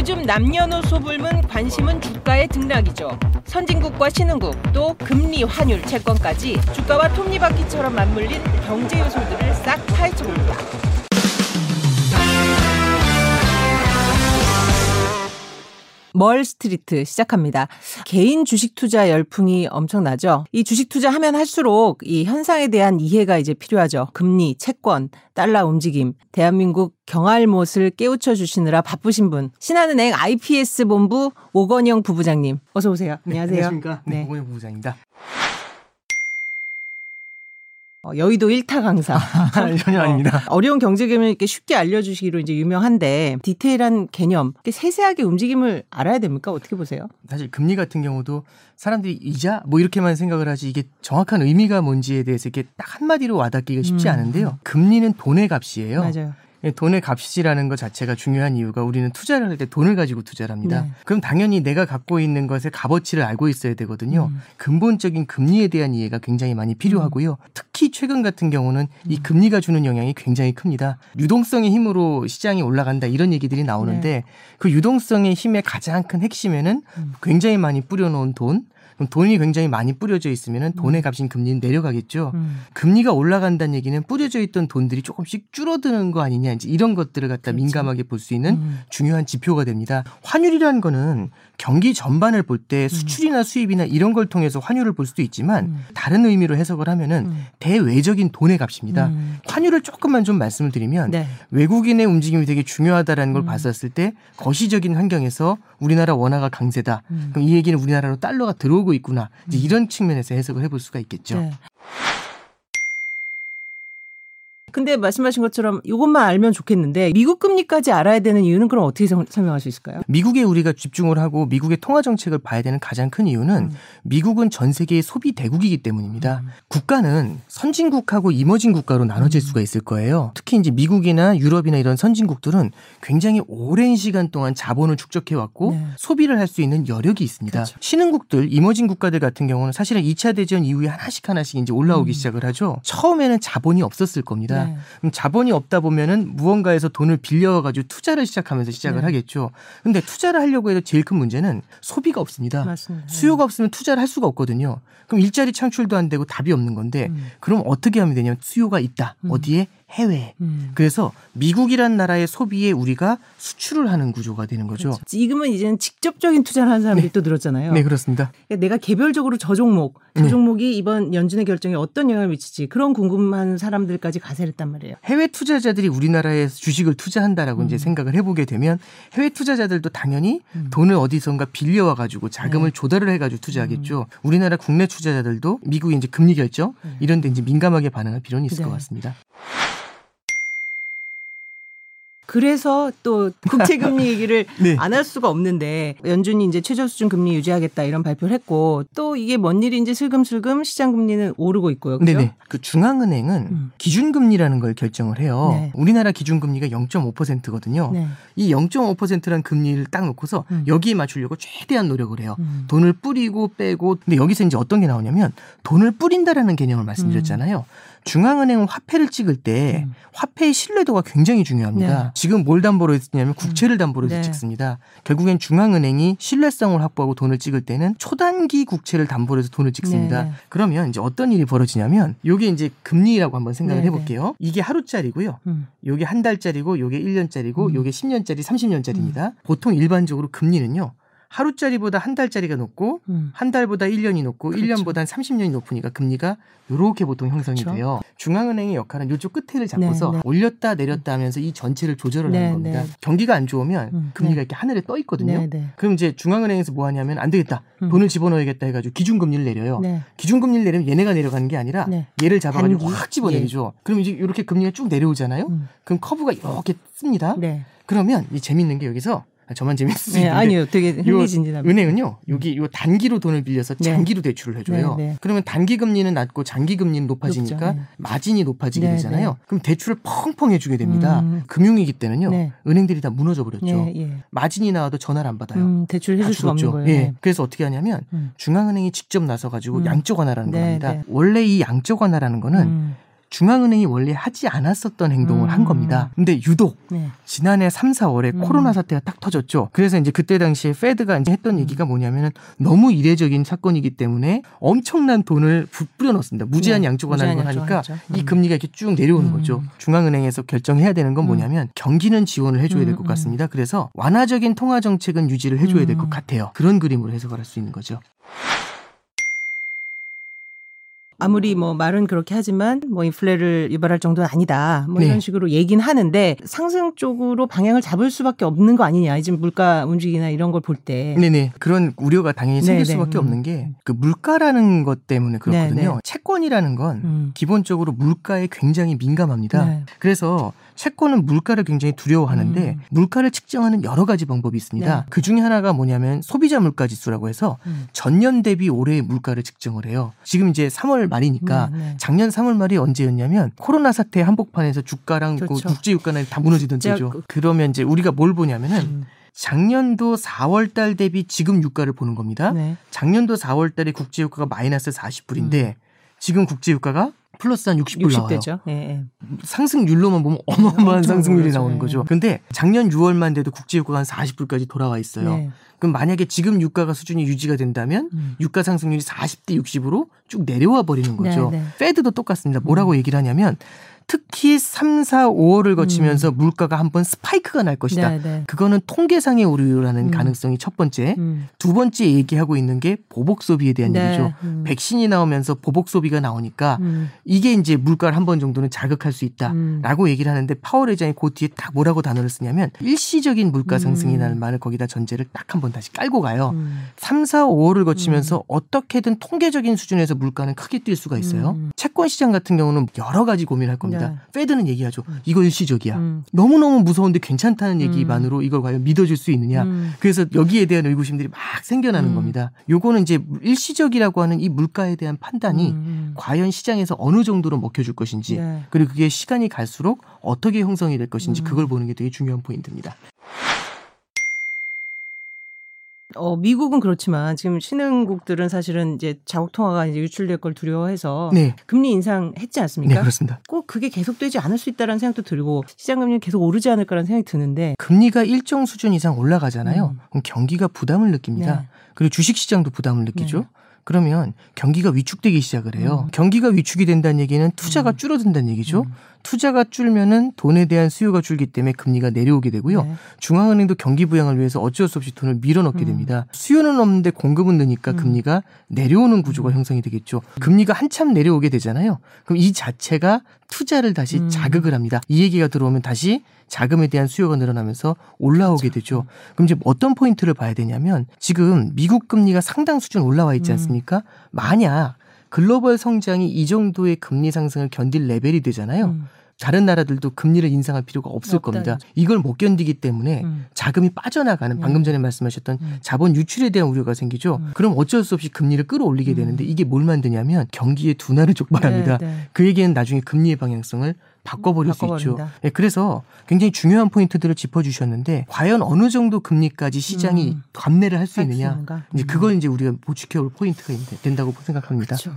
요즘 남녀노소 불문 관심은 주가의 등락이죠. 선진국과 신흥국 또 금리, 환율, 채권까지 주가와 톱니바퀴처럼 맞물린 경제 요소들을 싹 파헤쳐 봅니다. 멀 스트리트 시작합니다. 개인 주식 투자 열풍이 엄청나죠. 이 주식 투자하면 할수록 이 현상에 대한 이해가 이제 필요하죠. 금리, 채권, 달러 움직임, 대한민국 경알못을 깨우쳐 주시느라 바쁘신 분. 신한은행 IPS 본부 오건영 부부장님. 어서 오세요. 안녕하세요. 네, 안녕하십니까. 네, 오건영 부부장입니다. 어, 여의도 1타 강사. 전혀 아닙니다. 어, 어려운 경제 개념을 이렇게 쉽게 알려주시기로 이제 유명한데 디테일한 개념, 세세하게 움직임을 알아야 됩니까? 어떻게 보세요? 사실 금리 같은 경우도 사람들이 이자 뭐 이렇게만 생각을 하지 이게 정확한 의미가 뭔지에 대해서 이렇게 딱 한마디로 와닿기가 쉽지 음. 않은데요. 금리는 돈의 값이에요. 맞아요. 예, 돈의 값이라는 것 자체가 중요한 이유가 우리는 투자를 할 때 돈을 가지고 투자를 합니다. 네. 그럼 당연히 내가 갖고 있는 것의 값어치를 알고 있어야 되거든요. 음. 근본적인 금리에 대한 이해가 굉장히 많이 필요하고요. 음. 특히 최근 같은 경우는 이 음. 금리가 주는 영향이 굉장히 큽니다. 유동성의 힘으로 시장이 올라간다 이런 얘기들이 나오는데 네. 그 유동성의 힘의 가장 큰 핵심에는 음. 굉장히 많이 뿌려놓은 돈, 그럼 돈이 굉장히 많이 뿌려져 있으면 돈의 음. 값인 금리는 내려가겠죠. 음. 금리가 올라간다는 얘기는 뿌려져 있던 돈들이 조금씩 줄어드는 거 아니냐 이제 이런 것들을 갖다 그렇죠. 민감하게 볼 수 있는 음. 중요한 지표가 됩니다. 환율이라는 거는 경기 전반을 볼때 음. 수출이나 수입이나 이런 걸 통해서 환율을 볼 수도 있지만 음. 다른 의미로 해석을 하면은 음. 대외적인 돈의 값입니다. 환율을 조금만 좀 말씀을 드리면 네. 외국인의 움직임이 되게 중요하다라는 걸 봤었을 때 거시적인 환경에서 우리나라 원화가 강세다. 그럼 이 얘기는 우리나라로 달러가 들어오고 있구나. 이제 음. 이런 측면에서 해석을 해볼 수가 있겠죠. 네. 근데 말씀하신 것처럼 이것만 알면 좋겠는데 미국 금리까지 알아야 되는 이유는 그럼 어떻게 설명할 수 있을까요? 미국에 우리가 집중을 하고 미국의 통화 정책을 봐야 되는 가장 큰 이유는 음. 미국은 전 세계의 소비 대국이기 때문입니다. 음. 국가는 선진국하고 이머징 국가로 나눠질 음. 수가 있을 거예요. 특히 이제 미국이나 유럽이나 이런 선진국들은 굉장히 오랜 시간 동안 자본을 축적해 왔고 네. 소비를 할 수 있는 여력이 있습니다. 그렇죠. 신흥국들, 이머징 국가들 같은 경우는 사실은 2차 대전 이후에 하나씩 하나씩 이제 올라오기 음. 시작을 하죠. 처음에는 자본이 없었을 겁니다. 네. 그럼 자본이 없다 보면은 무언가에서 돈을 빌려 가지고 투자를 시작하면서 시작을 네. 하겠죠. 근데 투자를 하려고 해도 제일 큰 문제는 소비가 없습니다. 맞습니다. 수요가 없으면 투자를 할 수가 없거든요. 그럼 일자리 창출도 안 되고 답이 없는 건데 음. 그럼 어떻게 하면 되냐면 수요가 있다. 음. 어디에 해외. 음. 그래서 미국이란 나라의 소비에 우리가 수출을 하는 구조가 되는 거죠. 그렇죠. 지금은 이제는 직접적인 투자를 하는 사람들이 네. 또 늘었잖아요. 네, 그렇습니다. 그러니까 내가 개별적으로 저 종목, 저 네. 종목이 이번 연준의 결정에 어떤 영향을 미칠지 그런 궁금한 사람들까지 가세했단 말이에요. 해외 투자자들이 우리나라에 주식을 투자한다라고 음. 이제 생각을 해보게 되면 해외 투자자들도 당연히 음. 돈을 어디선가 빌려와 가지고 자금을 네. 조달을 해가지고 투자하겠죠. 음. 우리나라 국내 투자자들도 미국의 이제 금리 결정 네. 이런 데 이제 민감하게 반응할 필요는 있을 것 네. 같습니다. 그래서 또 국채 금리 얘기를 네. 안할 수가 없는데 연준이 이제 최저 수준 금리 유지하겠다 이런 발표를 했고 또 이게 뭔 일인지 슬금슬금 시장 금리는 오르고 있고요. 그죠? 네네. 그 중앙은행은 음. 기준 금리라는 걸 결정을 해요. 네. 우리나라 기준 금리가 0.5%거든요. 네. 이 0.5%라는 금리를 딱 놓고서 음. 여기에 맞추려고 최대한 노력을 해요. 음. 돈을 뿌리고 빼고 근데 여기서 이제 어떤 게 나오냐면 돈을 뿌린다라는 개념을 말씀드렸잖아요. 음. 중앙은행은 화폐를 찍을 때 음. 화폐의 신뢰도가 굉장히 중요합니다. 네. 지금 뭘 담보로 했냐면 국채를 음. 담보로 해서 네. 찍습니다. 결국엔 중앙은행이 신뢰성을 확보하고 돈을 찍을 때는 초단기 국채를 담보로 해서 돈을 찍습니다. 네. 네. 그러면 이제 어떤 일이 벌어지냐면 요게 이제 금리라고 한번 생각을 네, 해볼게요. 이게 하루짜리고요. 음. 요게 한 달짜리고 요게 1년짜리고 음. 요게 10년짜리, 30년짜리입니다. 음. 보통 일반적으로 금리는요. 하루짜리보다 한 달짜리가 높고 음. 한 달보다 1년이 높고 그렇죠. 1년보다 한 30년이 높으니까 금리가 요렇게 보통 형성이 그렇죠. 돼요. 중앙은행의 역할은 요쪽 끝에를 잡고서 네, 네. 올렸다 내렸다 하면서 이 전체를 조절을 네, 하는 겁니다. 네. 경기가 안 좋으면 음, 금리가 네. 이렇게 하늘에 떠 있거든요. 네, 네. 그럼 이제 중앙은행에서 뭐 하냐면 안 되겠다. 음. 돈을 집어넣어야겠다 해 가지고 기준금리를 내려요. 기준금리를 내리면 얘네가 내려가는 게 아니라 얘를 잡아 가지고 단기? 확 집어내리죠. 예. 그럼 이제 이렇게 금리가 쭉 내려오잖아요. 음. 그럼 커브가 이렇게 씁니다. 그러면 이 재밌는 게 여기서 아, 저만 재밌을 네, 아니요, 되게 흥미진진합니다. 은행은요, 여기 요 단기로 돈을 빌려서 네. 장기로 네. 대출을 해줘요. 네, 네. 그러면 단기 금리는 낮고 장기 금리는 높아지니까 높죠, 마진이 높아지게 네, 되잖아요. 그럼 대출을 펑펑 해주게 됩니다. 음. 금융위기 때는요, 은행들이 다 무너져 버렸죠. 예. 마진이 나와도 전화를 안 받아요. 음, 대출 해줄 수 없는 거예요. 예. 그래서 어떻게 하냐면 음. 중앙은행이 직접 나서 가지고 음. 양적 완화라는 겁니다. 원래 이 양적 완화라는 거는 음. 중앙은행이 원래 하지 않았었던 행동을 음. 한 겁니다. 근데 유독 네. 지난해 3, 4월에 음. 코로나 사태가 딱 터졌죠. 그래서 이제 그때 당시에 페드가 이제 했던 음. 얘기가 뭐냐면은 너무 이례적인 사건이기 때문에 엄청난 돈을 뿌려 넣습니다. 무제한 네. 양쪽 하는 걸 하니까 이 음. 금리가 이렇게 쭉 내려오는 음. 거죠. 중앙은행에서 결정해야 되는 건 뭐냐면 경기는 지원을 해줘야 될 것 같습니다. 그래서 완화적인 통화 정책은 유지를 해줘야 될 것 같아요. 그런 그림으로 해석을 할 수 있는 거죠. 아무리 뭐 말은 그렇게 하지만 뭐 인플레를 유발할 정도는 아니다. 뭐 이런 네. 식으로 얘기는 하는데 상승 쪽으로 방향을 잡을 수밖에 없는 거 아니냐. 지금 물가 움직이나 이런 걸 볼 때. 네네. 그런 우려가 당연히 생길 네네. 수밖에 음. 없는 게 그 물가라는 것 때문에 그렇거든요. 네네. 채권이라는 건 음. 기본적으로 물가에 굉장히 민감합니다. 네. 그래서 채권은 물가를 굉장히 두려워하는데 음. 물가를 측정하는 여러 가지 방법이 있습니다. 네. 그 중에 하나가 뭐냐면 소비자 물가 지수라고 해서 음. 전년 대비 올해의 물가를 측정을 해요. 지금 이제 3월 말이니까 네, 네. 작년 3월 말이 언제였냐면 코로나 사태 한복판에서 주가랑 그 그렇죠. 그 국제 유가는 다 무너지던 때죠. 그... 그러면 이제 우리가 뭘 보냐면은 음. 작년도 4월 달 대비 지금 유가를 보는 겁니다. 네. 작년도 4월 달에 국제 유가가 마이너스 40불인데 음. 지금 국제 유가가 플러스 한 60불 60대죠. 나와요. 예, 예. 상승률로만 보면 어마어마한 상승률이 나오는 거죠. 근데 작년 6월만 돼도 국제유가가 한 40불까지 돌아와 있어요. 네. 그럼 만약에 지금 유가가 수준이 유지가 된다면 음. 유가 상승률이 40대 60으로 쭉 내려와 버리는 거죠. 네, 네. 페드도 똑같습니다. 뭐라고 음. 얘기를 하냐면 특히 3, 4, 5월을 거치면서 음. 물가가 한번 스파이크가 날 것이다. 네, 네. 그거는 통계상의 오류라는 음. 가능성이 첫 번째. 음. 두 번째 얘기하고 있는 게 보복 소비에 대한 네. 얘기죠. 음. 백신이 나오면서 보복 소비가 나오니까 음. 이게 이제 물가를 한 번 정도는 자극할 수 있다라고 음. 얘기를 하는데 파월 회장이 그 뒤에 딱 뭐라고 단어를 쓰냐면 일시적인 물가 상승이라는 말을 거기다 전제를 딱 한 번 다시 깔고 가요. 3, 4, 5월을 거치면서 어떻게든 통계적인 수준에서 물가는 크게 뛸 수가 있어요. 채권 시장 같은 경우는 여러 가지 고민할 겁니다. 있습니다. 네. 페드는 얘기하죠. 음. 이거 일시적이야. 음. 너무너무 무서운데 괜찮다는 얘기만으로 음. 이걸 과연 믿어줄 수 있느냐. 음. 그래서 여기에 대한 의구심들이 막 생겨나는 음. 겁니다. 요거는 이제 일시적이라고 하는 이 물가에 대한 판단이 과연 시장에서 어느 정도로 먹혀줄 것인지 네. 그리고 그게 시간이 갈수록 어떻게 형성이 될 것인지 그걸 보는 게 되게 중요한 포인트입니다. 어, 미국은 그렇지만 지금 신흥국들은 사실은 이제 자국 통화가 이제 유출될 걸 두려워해서 네. 금리 인상했지 않습니까? 네, 그렇습니다. 꼭 그게 계속되지 않을 수 있다라는 생각도 들고 시장 금리는 계속 오르지 않을까라는 생각이 드는데 금리가 일정 수준 이상 올라가잖아요. 음. 그럼 경기가 부담을 느낍니다. 네. 그리고 주식 시장도 부담을 느끼죠. 네. 그러면 경기가 위축되기 시작을 해요. 음. 경기가 위축이 된다는 얘기는 투자가 음. 줄어든다는 얘기죠. 음. 투자가 줄면은 돈에 대한 수요가 줄기 때문에 금리가 내려오게 되고요. 네. 중앙은행도 경기 부양을 위해서 어쩔 수 없이 돈을 밀어넣게 음. 됩니다. 수요는 없는데 공급은 느니까 음. 금리가 내려오는 구조가 음. 형성이 되겠죠. 금리가 한참 내려오게 되잖아요. 그럼 이 자체가 투자를 다시 음. 자극을 합니다. 이 얘기가 들어오면 다시 자금에 대한 수요가 늘어나면서 올라오게 그렇죠. 되죠. 그럼 이제 어떤 포인트를 봐야 되냐면 지금 미국 금리가 상당 수준 올라와 있지 음. 않습니까? 만약 글로벌 성장이 이 정도의 금리 상승을 견딜 레벨이 되잖아요. 음. 다른 나라들도 금리를 인상할 필요가 없을. 겁니다. 이걸 못 견디기 때문에 음. 자금이 빠져나가는 음. 방금 전에 말씀하셨던 음. 자본 유출에 대한 우려가 생기죠. 음. 그럼 어쩔 수 없이 금리를 끌어올리게 음. 되는데 이게 뭘 만드냐면 경기의 둔화를 촉발합니다. 네, 네. 그 얘기는 나중에 금리의 방향성을 바꿔버릴 수 있죠. 네, 그래서 굉장히 중요한 포인트들을 짚어주셨는데 과연 어느 정도 금리까지 시장이 음. 감내를 할 수 있느냐 이제 그걸 이제 우리가 못 지켜볼 포인트가 된다고 생각합니다. 그렇죠.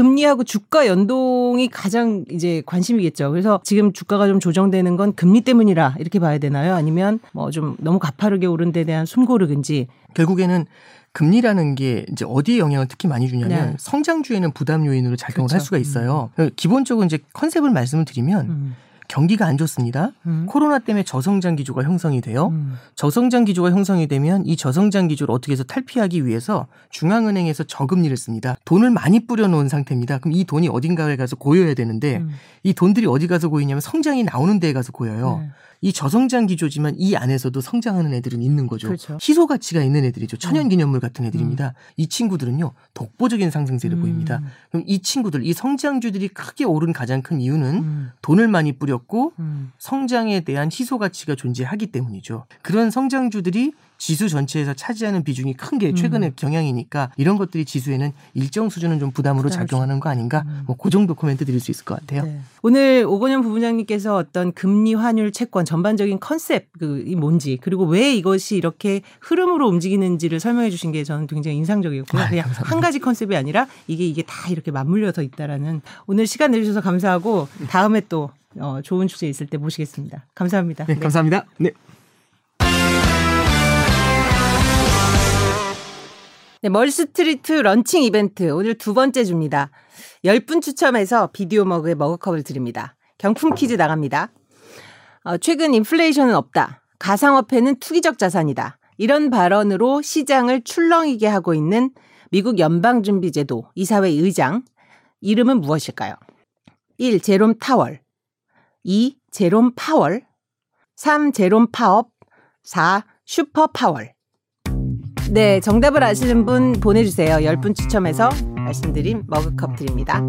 금리하고 주가 연동이 가장 이제 관심이겠죠. 그래서 지금 주가가 좀 조정되는 건 금리 때문이라 이렇게 봐야 되나요? 아니면 뭐 좀 너무 가파르게 오른 데 대한 숨고르긴지 결국에는 금리라는 게 이제 어디에 영향을 특히 많이 주냐면 네. 성장주에는 부담 요인으로 작용을 그렇죠. 할 수가 있어요. 음. 기본적으로 이제 컨셉을 말씀을 드리면 음. 경기가 안 좋습니다. 음. 코로나 때문에 저성장 기조가 형성이 돼요. 음. 저성장 기조가 형성이 되면 이 저성장 기조를 어떻게 해서 탈피하기 위해서 중앙은행에서 저금리를 씁니다. 돈을 많이 뿌려놓은 상태입니다. 그럼 이 돈이 어딘가에 가서 고여야 되는데 음. 이 돈들이 어디 가서 고이냐면 성장이 나오는 데에 가서 고여요. 네. 이 저성장 기조지만 이 안에서도 성장하는 애들은 있는 거죠. 그렇죠. 희소 가치가 있는 애들이죠. 천연 기념물 같은 애들입니다. 음. 이 친구들은요 독보적인 상승세를 음. 보입니다. 그럼 이 친구들, 이 성장주들이 크게 오른 가장 큰 이유는 음. 돈을 많이 뿌렸고 음. 성장에 대한 희소 가치가 존재하기 때문이죠. 그런 성장주들이 지수 전체에서 차지하는 비중이 큰 게 최근의 음. 경향이니까 이런 것들이 지수에는 일정 수준은 좀 부담으로 작용하는 거 아닌가? 음. 뭐그 정도 코멘트 드릴 수 있을 것 같아요. 네. 오늘 오건영 부부장님께서 어떤 금리 환율 채권 전반적인 컨셉 그이 뭔지 그리고 왜 이것이 이렇게 흐름으로 움직이는지를 설명해 주신 게 저는 굉장히 인상적이었고요. 아, 그냥 감사합니다. 한 가지 컨셉이 아니라 이게 이게 다 이렇게 맞물려서 있다라는 오늘 시간 내주셔서 감사하고 다음에 또 어, 좋은 주제 있을 때 모시겠습니다. 감사합니다. 네, 네. 감사합니다. 네. 네, 멀스트리트 런칭 이벤트 오늘 두 번째 줍니다. 10분 추첨해서 비디오 머그의 머그컵을 드립니다. 경품 퀴즈 나갑니다. 어, 최근 인플레이션은 없다. 가상화폐는 투기적 자산이다. 이런 발언으로 시장을 출렁이게 하고 있는 미국 연방준비제도 이사회 의장 이름은 무엇일까요? 1. 제롬 타월 2. 제롬 파월 3. 제롬 파업 4. 슈퍼 파월 네, 정답을 아시는 분 보내주세요. 10분 추첨해서 말씀드린 머그컵 드립니다.